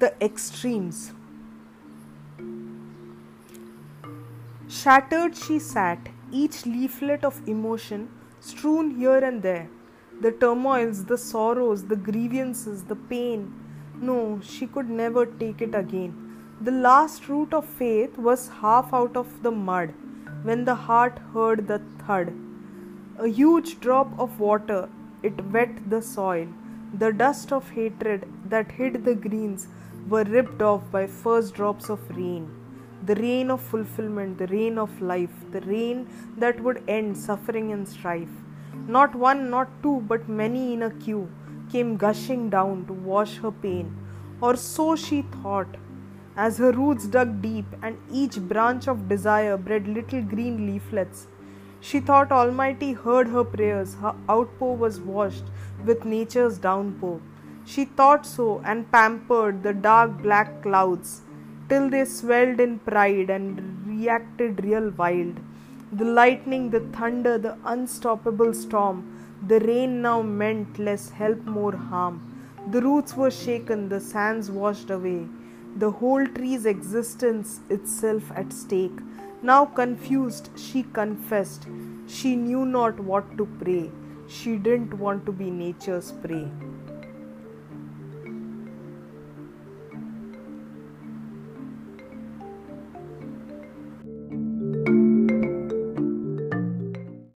the extremes. Shattered she sat, each leaflet of emotion strewn here and there. The turmoils, the sorrows, the grievances, the pain. No, she could never take it again. The last root of faith was half out of the mud when the heart heard the thud. A huge drop of water, it wet the soil. The dust of hatred that hid the greens were ripped off by first drops of rain. The rain of fulfillment, the rain of life, the rain that would end suffering and strife. Not one, not two, but many in a queue came gushing down to wash her pain, or so she thought as her roots dug deep and each branch of desire bred little green leaflets. She thought Almighty heard her prayers, her outpour was washed with nature's downpour. She thought so and pampered the dark black clouds till they swelled in pride and reacted real wild. The lightning, the thunder, the unstoppable storm, the rain now meant less help, more harm. The roots were shaken, the sands washed away the whole tree's existence itself at stake. Now confused, she confessed. She knew not what to pray. She didn't want to be nature's prey.